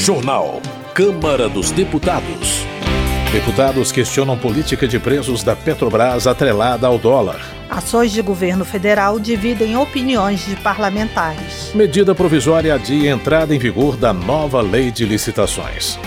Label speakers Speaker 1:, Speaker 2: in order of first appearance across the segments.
Speaker 1: Jornal. Câmara dos Deputados. Deputados questionam política de preços da Petrobras atrelada ao dólar.
Speaker 2: Ações de governo federal dividem opiniões de parlamentares.
Speaker 1: Medida provisória de entrada em vigor da nova lei de licitações.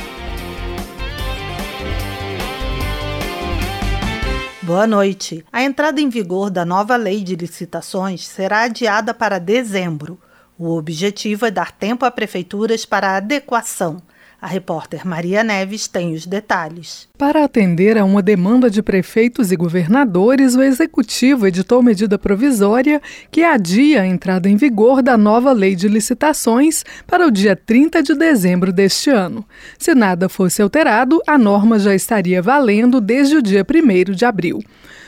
Speaker 2: Boa noite. A entrada em vigor da nova lei de licitações será adiada para dezembro. O objetivo é dar tempo a prefeituras para adequação. A repórter Maria Neves tem os detalhes.
Speaker 3: Para atender a uma demanda de prefeitos e governadores, o executivo editou medida provisória que adia a entrada em vigor da nova lei de licitações para o dia 30 de dezembro deste ano. Se nada fosse alterado, a norma já estaria valendo desde o dia 1 de abril.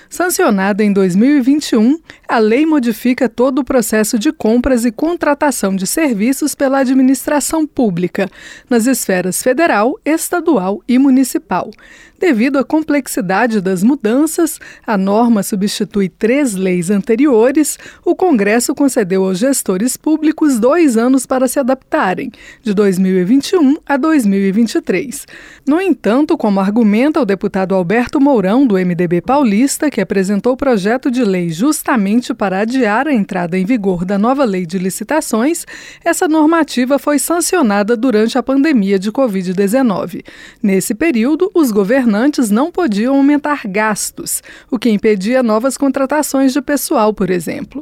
Speaker 3: Sancionada em 2021, a lei modifica todo o processo de compras e contratação de serviços pela administração pública, nas esferas federal, estadual e municipal. Devido à complexidade das mudanças, a norma substitui três leis anteriores. O Congresso concedeu aos gestores públicos dois anos para se adaptarem, de 2021 a 2023. No entanto, como argumenta o deputado Alberto Mourão, do MDB paulista, que apresentou projeto de lei justamente para adiar a entrada em vigor da nova lei de licitações, essa normativa foi sancionada durante a pandemia de Covid-19. Nesse período, os governantes não podiam aumentar gastos, o que impedia novas contratações de pessoal, por exemplo.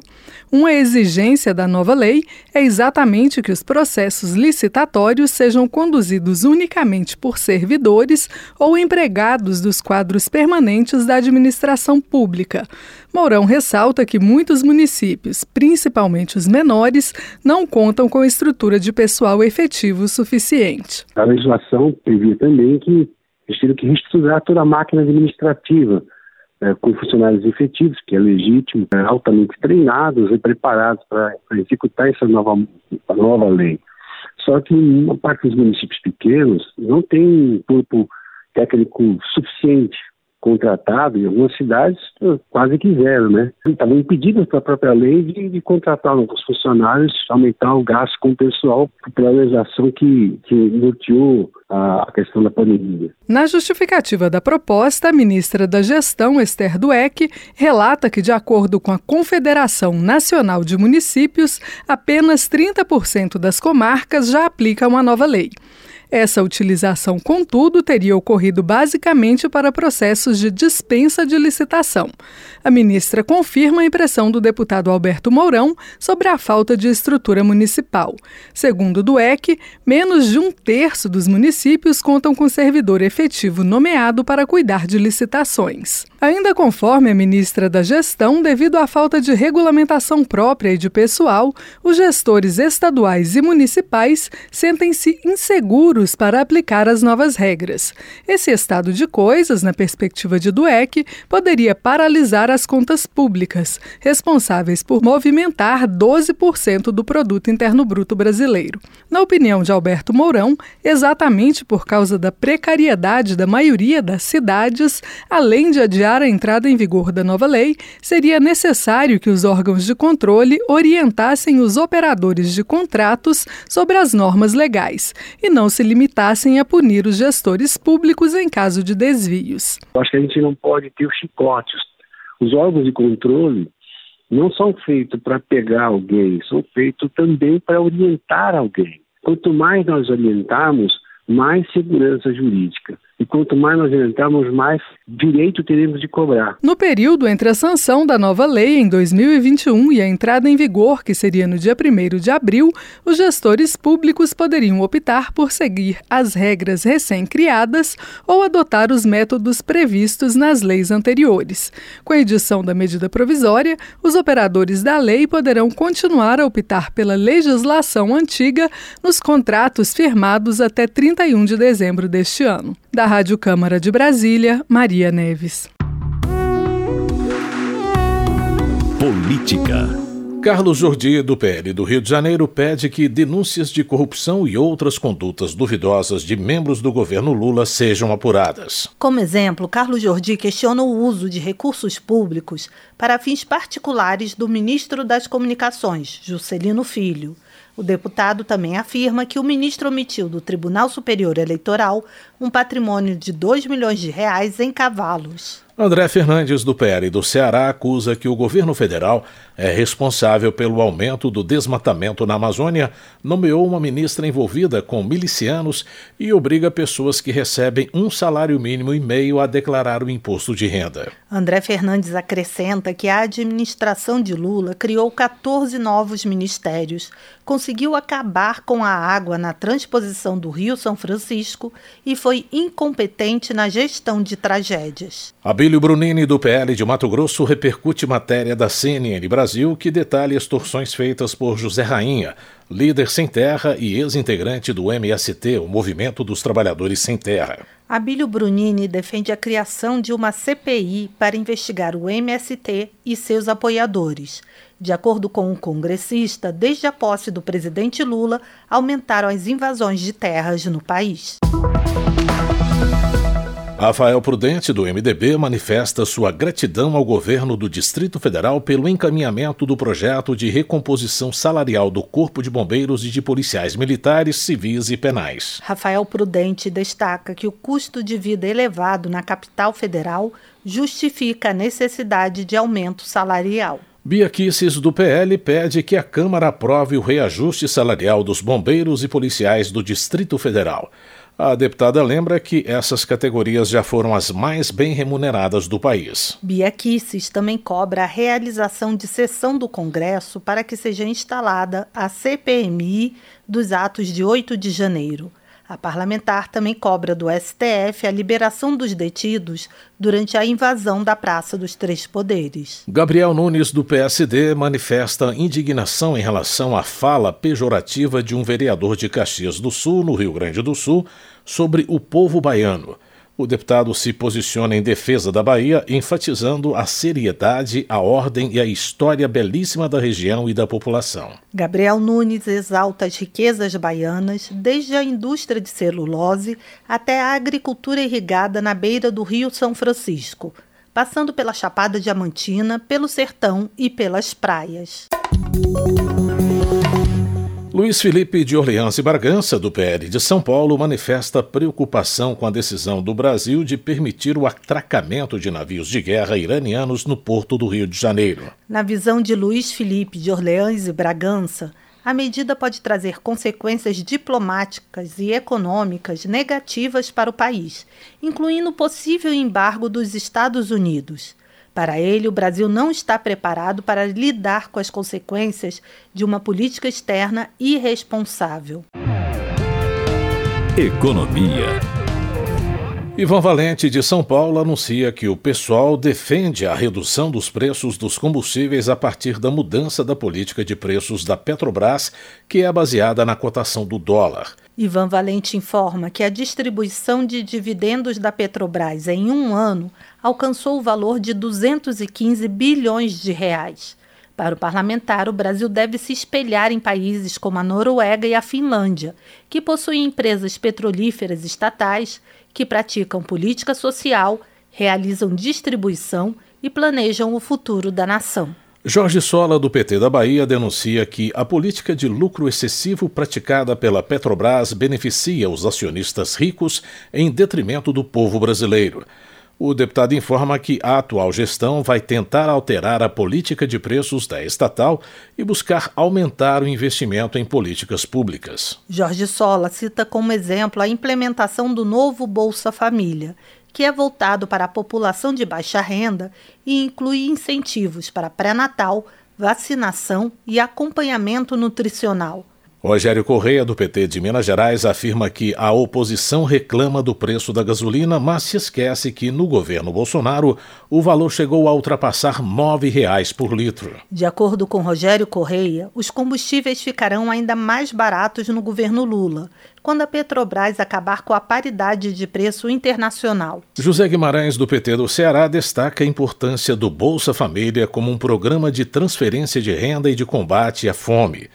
Speaker 3: Uma exigência da nova lei é exatamente que os processos licitatórios sejam conduzidos unicamente por servidores ou empregados dos quadros permanentes da administração pública. Mourão ressalta que muitos municípios, principalmente os menores, não contam com estrutura de pessoal efetivo suficiente.
Speaker 4: A legislação previa também que eles teriam que reestruturar toda a máquina administrativa, é, com funcionários efetivos, que é legítimo, é, altamente treinados e preparados para executar essa nova, nova lei. Só que uma parte dos municípios pequenos não tem corpo técnico suficiente contratado, em algumas cidades quase que zero, né? Estavam impedidos pela própria lei de, de contratar novos funcionários, aumentar o gasto com o pessoal, pela legislação que, que norteou a questão da pandemia.
Speaker 3: Na justificativa da proposta, a ministra da Gestão, Esther Dueck, relata que, de acordo com a Confederação Nacional de Municípios, apenas 30% das comarcas já aplicam a nova lei. Essa utilização, contudo, teria ocorrido basicamente para processos de dispensa de licitação. A ministra confirma a impressão do deputado Alberto Mourão sobre a falta de estrutura municipal. Segundo o DUEC, menos de um terço dos municípios contam com servidor efetivo nomeado para cuidar de licitações. Ainda conforme a ministra da Gestão, devido à falta de regulamentação própria e de pessoal, os gestores estaduais e municipais sentem-se inseguros para aplicar as novas regras. Esse estado de coisas, na perspectiva de Dueck, poderia paralisar as contas públicas, responsáveis por movimentar 12% do produto interno bruto brasileiro. Na opinião de Alberto Mourão, exatamente por causa da precariedade da maioria das cidades, além de adiar a entrada em vigor da nova lei, seria necessário que os órgãos de controle orientassem os operadores de contratos sobre as normas legais e não se limitassem a punir os gestores públicos em caso de desvios.
Speaker 4: Acho que a gente não pode ter os chicotes. Os órgãos de controle não são feitos para pegar alguém, são feitos também para orientar alguém. Quanto mais nós orientarmos, mais segurança jurídica. E quanto mais nós entrarmos, mais direito teremos de cobrar.
Speaker 3: No período entre a sanção da nova lei em 2021 e a entrada em vigor, que seria no dia 1 de abril, os gestores públicos poderiam optar por seguir as regras recém-criadas ou adotar os métodos previstos nas leis anteriores. Com a edição da medida provisória, os operadores da lei poderão continuar a optar pela legislação antiga nos contratos firmados até 31 de dezembro deste ano. Da Rádio Câmara de Brasília, Maria Neves.
Speaker 1: Política. Carlos Jordi, do PL do Rio de Janeiro, pede que denúncias de corrupção e outras condutas duvidosas de membros do governo Lula sejam apuradas.
Speaker 2: Como exemplo, Carlos Jordi questiona o uso de recursos públicos para fins particulares do ministro das Comunicações, Juscelino Filho. O deputado também afirma que o ministro omitiu do Tribunal Superior Eleitoral um patrimônio de 2 milhões de reais em cavalos.
Speaker 1: André Fernandes, do PL do Ceará, acusa que o governo federal é responsável pelo aumento do desmatamento na Amazônia, nomeou uma ministra envolvida com milicianos e obriga pessoas que recebem um salário mínimo e meio a declarar o imposto de renda.
Speaker 2: André Fernandes acrescenta que a administração de Lula criou 14 novos ministérios, conseguiu acabar com a água na transposição do Rio São Francisco e foi incompetente na gestão de tragédias.
Speaker 1: Abílio Brunini, do PL de Mato Grosso, repercute matéria da CNN Brasil que detalha extorsões feitas por José Rainha, líder sem terra e ex-integrante do MST, o Movimento dos Trabalhadores Sem Terra.
Speaker 2: Abílio Brunini defende a criação de uma CPI para investigar o MST e seus apoiadores. De acordo com o um congressista, desde a posse do presidente Lula, aumentaram as invasões de terras no país.
Speaker 1: Rafael Prudente, do MDB, manifesta sua gratidão ao governo do Distrito Federal pelo encaminhamento do projeto de recomposição salarial do Corpo de Bombeiros e de policiais militares, civis e penais.
Speaker 2: Rafael Prudente destaca que o custo de vida elevado na capital federal justifica a necessidade de aumento salarial.
Speaker 1: Bia Kisses, do PL, pede que a Câmara aprove o reajuste salarial dos bombeiros e policiais do Distrito Federal. A deputada lembra que essas categorias já foram as mais bem remuneradas do país.
Speaker 2: Bia Kisses também cobra a realização de sessão do Congresso para que seja instalada a CPMI dos atos de 8 de janeiro. A parlamentar também cobra do STF a liberação dos detidos durante a invasão da Praça dos Três Poderes.
Speaker 1: Gabriel Nunes, do PSD, manifesta indignação em relação à fala pejorativa de um vereador de Caxias do Sul, no Rio Grande do Sul, sobre o povo baiano o deputado se posiciona em defesa da Bahia, enfatizando a seriedade, a ordem e a história belíssima da região e da população.
Speaker 2: Gabriel Nunes exalta as riquezas baianas, desde a indústria de celulose até a agricultura irrigada na beira do Rio São Francisco, passando pela Chapada Diamantina, pelo sertão e pelas praias.
Speaker 1: Luiz Felipe de Orleans e Bargança, do PL de São Paulo, manifesta preocupação com a decisão do Brasil de permitir o atracamento de navios de guerra iranianos no porto do Rio de Janeiro.
Speaker 2: Na visão de Luiz Felipe de Orleans e Bragança, a medida pode trazer consequências diplomáticas e econômicas negativas para o país, incluindo o possível embargo dos Estados Unidos. Para ele, o Brasil não está preparado para lidar com as consequências de uma política externa irresponsável.
Speaker 1: Economia. Ivan Valente, de São Paulo, anuncia que o pessoal defende a redução dos preços dos combustíveis a partir da mudança da política de preços da Petrobras, que é baseada na cotação do dólar.
Speaker 2: Ivan Valente informa que a distribuição de dividendos da Petrobras em um ano alcançou o valor de 215 bilhões de reais. Para o parlamentar, o Brasil deve se espelhar em países como a Noruega e a Finlândia, que possuem empresas petrolíferas estatais que praticam política social, realizam distribuição e planejam o futuro da nação.
Speaker 1: Jorge Sola, do PT da Bahia, denuncia que a política de lucro excessivo praticada pela Petrobras beneficia os acionistas ricos em detrimento do povo brasileiro. O deputado informa que a atual gestão vai tentar alterar a política de preços da estatal e buscar aumentar o investimento em políticas públicas.
Speaker 2: Jorge Sola cita como exemplo a implementação do novo Bolsa Família, que é voltado para a população de baixa renda e inclui incentivos para pré-natal, vacinação e acompanhamento nutricional.
Speaker 1: Rogério Correia, do PT de Minas Gerais, afirma que a oposição reclama do preço da gasolina, mas se esquece que no governo Bolsonaro o valor chegou a ultrapassar R$ 9,00 por litro.
Speaker 2: De acordo com Rogério Correia, os combustíveis ficarão ainda mais baratos no governo Lula, quando a Petrobras acabar com a paridade de preço internacional.
Speaker 1: José Guimarães, do PT do Ceará, destaca a importância do Bolsa Família como um programa de transferência de renda e de combate à fome.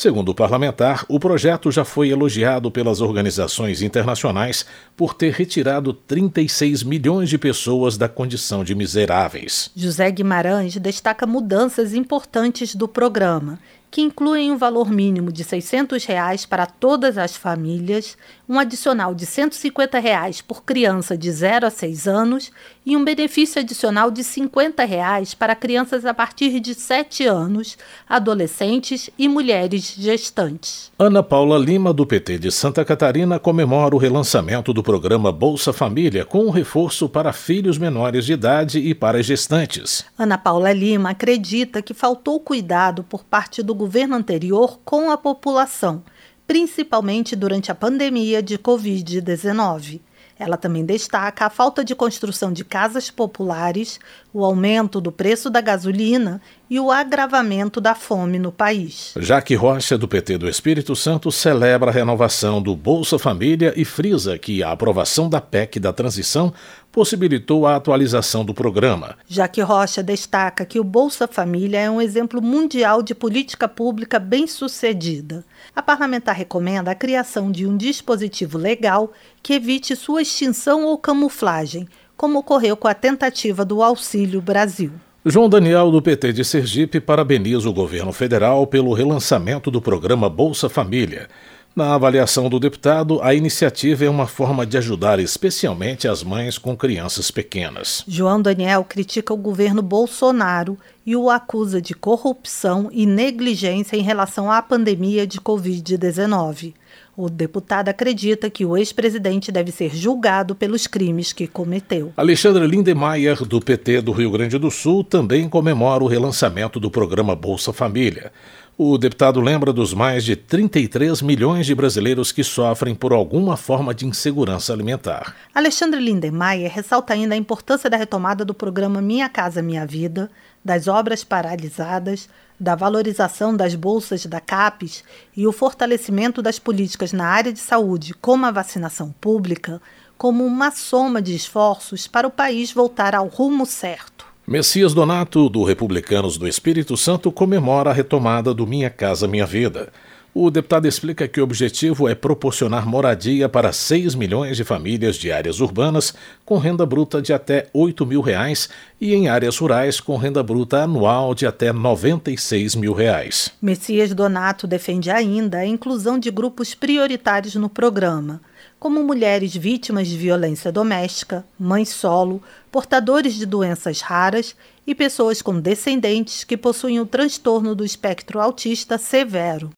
Speaker 1: Segundo o parlamentar, o projeto já foi elogiado pelas organizações internacionais por ter retirado 36 milhões de pessoas da condição de miseráveis.
Speaker 2: José Guimarães destaca mudanças importantes do programa que incluem um valor mínimo de 600 reais para todas as famílias, um adicional de 150 reais por criança de 0 a 6 anos e um benefício adicional de 50 reais para crianças a partir de 7 anos, adolescentes e mulheres gestantes.
Speaker 1: Ana Paula Lima, do PT de Santa Catarina, comemora o relançamento do programa Bolsa Família com um reforço para filhos menores de idade e para gestantes.
Speaker 2: Ana Paula Lima acredita que faltou cuidado por parte do governo anterior com a população, principalmente durante a pandemia de Covid-19. Ela também destaca a falta de construção de casas populares, o aumento do preço da gasolina e o agravamento da fome no país.
Speaker 1: Jaque Rocha, do PT do Espírito Santo, celebra a renovação do Bolsa Família e frisa que a aprovação da PEC da transição possibilitou a atualização do programa.
Speaker 2: Jaque Rocha destaca que o Bolsa Família é um exemplo mundial de política pública bem-sucedida. A parlamentar recomenda a criação de um dispositivo legal que evite sua extinção ou camuflagem, como ocorreu com a tentativa do Auxílio Brasil.
Speaker 1: João Daniel, do PT de Sergipe, parabeniza o governo federal pelo relançamento do programa Bolsa Família. Na avaliação do deputado, a iniciativa é uma forma de ajudar especialmente as mães com crianças pequenas.
Speaker 2: João Daniel critica o governo Bolsonaro e o acusa de corrupção e negligência em relação à pandemia de Covid-19. O deputado acredita que o ex-presidente deve ser julgado pelos crimes que cometeu.
Speaker 1: Alexandre Lindemeyer, do PT do Rio Grande do Sul, também comemora o relançamento do programa Bolsa Família. O deputado lembra dos mais de 33 milhões de brasileiros que sofrem por alguma forma de insegurança alimentar.
Speaker 2: Alexandre Lindemeyer ressalta ainda a importância da retomada do programa Minha Casa Minha Vida, das obras paralisadas, da valorização das bolsas da CAPES e o fortalecimento das políticas na área de saúde, como a vacinação pública, como uma soma de esforços para o país voltar ao rumo certo.
Speaker 1: Messias Donato, do Republicanos do Espírito Santo, comemora a retomada do Minha Casa Minha Vida. O deputado explica que o objetivo é proporcionar moradia para 6 milhões de famílias de áreas urbanas com renda bruta de até 8 mil reais e em áreas rurais com renda bruta anual de até 96 mil reais.
Speaker 2: Messias Donato defende ainda a inclusão de grupos prioritários no programa como mulheres vítimas de violência doméstica, mães solo, portadores de doenças raras e pessoas com descendentes que possuem o transtorno do espectro autista severo.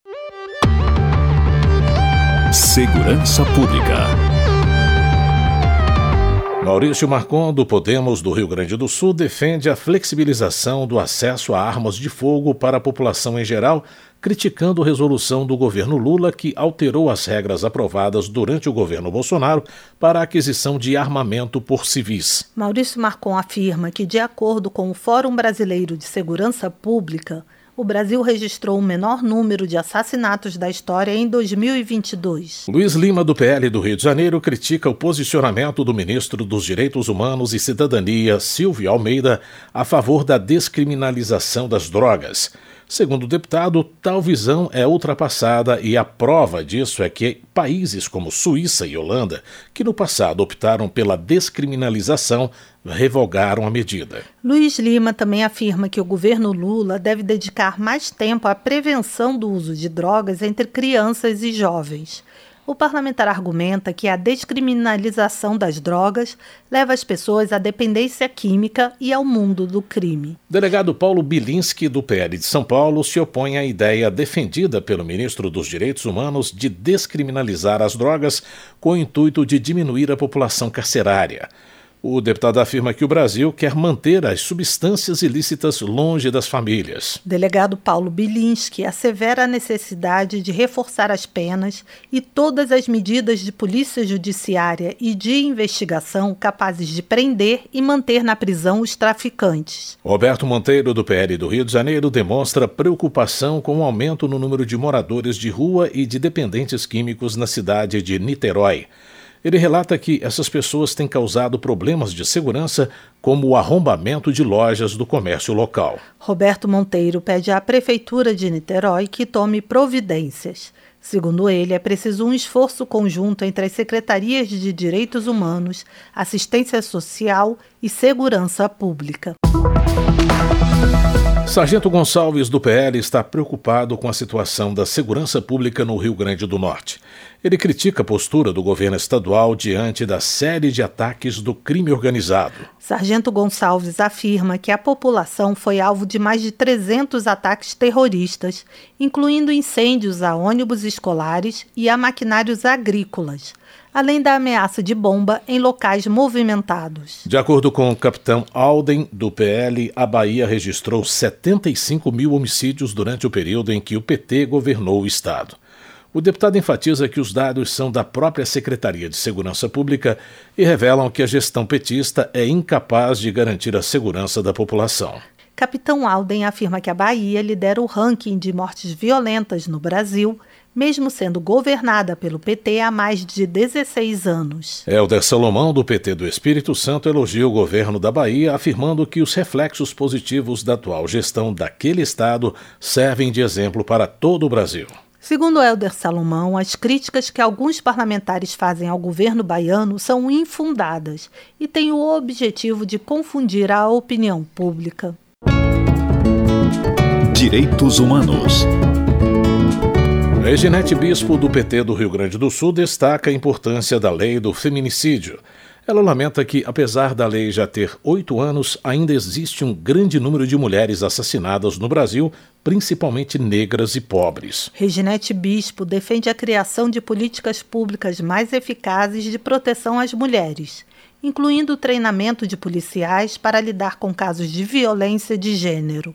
Speaker 1: Segurança Pública. Maurício Marcon, do Podemos do Rio Grande do Sul, defende a flexibilização do acesso a armas de fogo para a população em geral, criticando a resolução do governo Lula que alterou as regras aprovadas durante o governo Bolsonaro para a aquisição de armamento por civis.
Speaker 2: Maurício Marcon afirma que, de acordo com o Fórum Brasileiro de Segurança Pública, o Brasil registrou o menor número de assassinatos da história em 2022.
Speaker 1: Luiz Lima, do PL do Rio de Janeiro, critica o posicionamento do ministro dos Direitos Humanos e Cidadania, Silvio Almeida, a favor da descriminalização das drogas. Segundo o deputado, tal visão é ultrapassada e a prova disso é que países como Suíça e Holanda, que no passado optaram pela descriminalização, revogaram a medida.
Speaker 2: Luiz Lima também afirma que o governo Lula deve dedicar mais tempo à prevenção do uso de drogas entre crianças e jovens. O parlamentar argumenta que a descriminalização das drogas leva as pessoas à dependência química e ao mundo do crime.
Speaker 1: Delegado Paulo Bilinski, do PL de São Paulo, se opõe à ideia defendida pelo ministro dos Direitos Humanos de descriminalizar as drogas com o intuito de diminuir a população carcerária. O deputado afirma que o Brasil quer manter as substâncias ilícitas longe das famílias.
Speaker 2: Delegado Paulo Bilinski assevera a necessidade de reforçar as penas e todas as medidas de polícia judiciária e de investigação capazes de prender e manter na prisão os traficantes.
Speaker 1: Roberto Monteiro, do PL do Rio de Janeiro, demonstra preocupação com o aumento no número de moradores de rua e de dependentes químicos na cidade de Niterói. Ele relata que essas pessoas têm causado problemas de segurança, como o arrombamento de lojas do comércio local.
Speaker 2: Roberto Monteiro pede à Prefeitura de Niterói que tome providências. Segundo ele, é preciso um esforço conjunto entre as secretarias de Direitos Humanos, Assistência Social e Segurança Pública.
Speaker 1: Sargento Gonçalves, do PL, está preocupado com a situação da segurança pública no Rio Grande do Norte. Ele critica a postura do governo estadual diante da série de ataques do crime organizado.
Speaker 2: Sargento Gonçalves afirma que a população foi alvo de mais de 300 ataques terroristas, incluindo incêndios a ônibus escolares e a maquinários agrícolas além da ameaça de bomba em locais movimentados.
Speaker 1: De acordo com o capitão Alden, do PL, a Bahia registrou 75 mil homicídios durante o período em que o PT governou o Estado. O deputado enfatiza que os dados são da própria Secretaria de Segurança Pública e revelam que a gestão petista é incapaz de garantir a segurança da população.
Speaker 2: Capitão Alden afirma que a Bahia lidera o ranking de mortes violentas no Brasil mesmo sendo governada pelo PT há mais de 16 anos.
Speaker 1: Helder Salomão, do PT do Espírito Santo, elogia o governo da Bahia, afirmando que os reflexos positivos da atual gestão daquele estado servem de exemplo para todo o Brasil.
Speaker 2: Segundo Helder Salomão, as críticas que alguns parlamentares fazem ao governo baiano são infundadas e têm o objetivo de confundir a opinião pública.
Speaker 1: Direitos Humanos Reginete Bispo, do PT do Rio Grande do Sul, destaca a importância da lei do feminicídio. Ela lamenta que, apesar da lei já ter oito anos, ainda existe um grande número de mulheres assassinadas no Brasil, principalmente negras e pobres.
Speaker 2: Reginete Bispo defende a criação de políticas públicas mais eficazes de proteção às mulheres, incluindo o treinamento de policiais para lidar com casos de violência de gênero.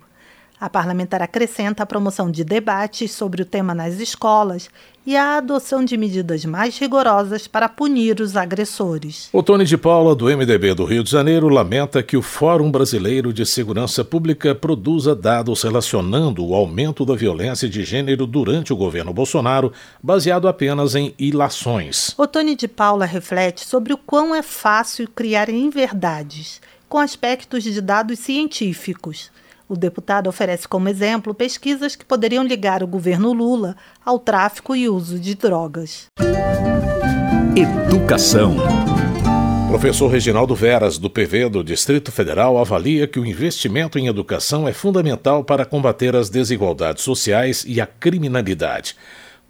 Speaker 2: A parlamentar acrescenta a promoção de debates sobre o tema nas escolas e a adoção de medidas mais rigorosas para punir os agressores.
Speaker 1: O Tony de Paula, do MDB do Rio de Janeiro, lamenta que o Fórum Brasileiro de Segurança Pública produza dados relacionando o aumento da violência de gênero durante o governo Bolsonaro, baseado apenas em ilações.
Speaker 2: O Tony de Paula reflete sobre o quão é fácil criar inverdades, com aspectos de dados científicos o deputado oferece como exemplo pesquisas que poderiam ligar o governo Lula ao tráfico e uso de drogas.
Speaker 1: Educação. Professor Reginaldo Veras, do PV do Distrito Federal, avalia que o investimento em educação é fundamental para combater as desigualdades sociais e a criminalidade.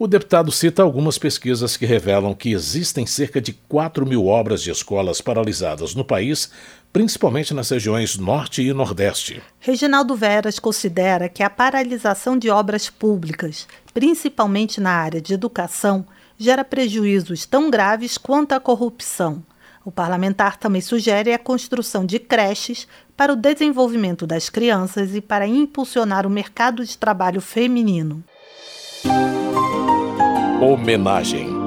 Speaker 1: O deputado cita algumas pesquisas que revelam que existem cerca de 4 mil obras de escolas paralisadas no país, principalmente nas regiões Norte e Nordeste.
Speaker 2: Reginaldo Veras considera que a paralisação de obras públicas, principalmente na área de educação, gera prejuízos tão graves quanto a corrupção. O parlamentar também sugere a construção de creches para o desenvolvimento das crianças e para impulsionar o mercado de trabalho feminino.
Speaker 1: Homenagem.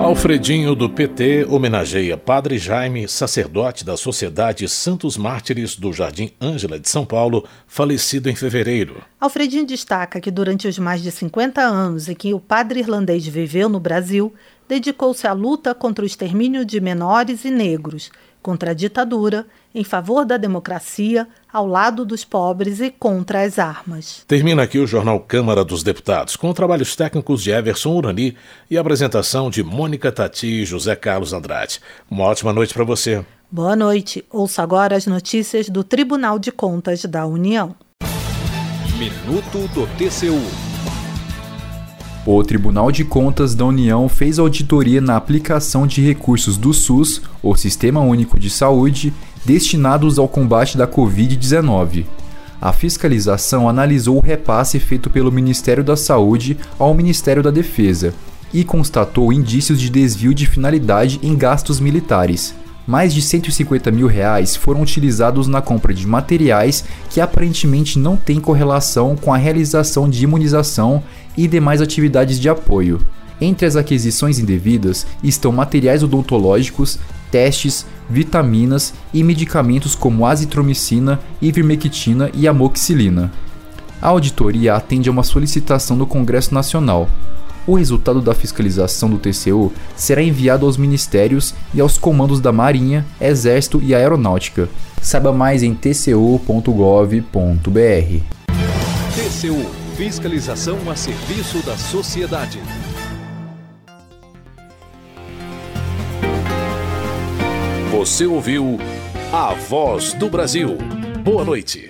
Speaker 1: Alfredinho do PT homenageia Padre Jaime, sacerdote da Sociedade Santos Mártires do Jardim Ângela de São Paulo, falecido em fevereiro.
Speaker 2: Alfredinho destaca que durante os mais de 50 anos em que o padre irlandês viveu no Brasil, dedicou-se à luta contra o extermínio de menores e negros, contra a ditadura, em favor da democracia, ao lado dos pobres e contra as armas.
Speaker 1: Termina aqui o jornal Câmara dos Deputados, com trabalhos técnicos de Everson Urani e a apresentação de Mônica Tati e José Carlos Andrade. Uma ótima noite para você.
Speaker 2: Boa noite. Ouça agora as notícias do Tribunal de Contas da União.
Speaker 5: Minuto do TCU. O Tribunal de Contas da União fez auditoria na aplicação de recursos do SUS, o Sistema Único de Saúde, destinados ao combate da Covid-19. A fiscalização analisou o repasse feito pelo Ministério da Saúde ao Ministério da Defesa e constatou indícios de desvio de finalidade em gastos militares. Mais de 150 mil reais foram utilizados na compra de materiais que aparentemente não têm correlação com a realização de imunização e demais atividades de apoio. Entre as aquisições indevidas estão materiais odontológicos, testes, vitaminas e medicamentos como azitromicina, ivermectina e amoxicilina. A auditoria atende a uma solicitação do Congresso Nacional, o resultado da fiscalização do TCU será enviado aos ministérios e aos comandos da Marinha, Exército e Aeronáutica. Saiba mais em tcu.gov.br.
Speaker 1: TCU Fiscalização a serviço da sociedade. Você ouviu A Voz do Brasil. Boa noite.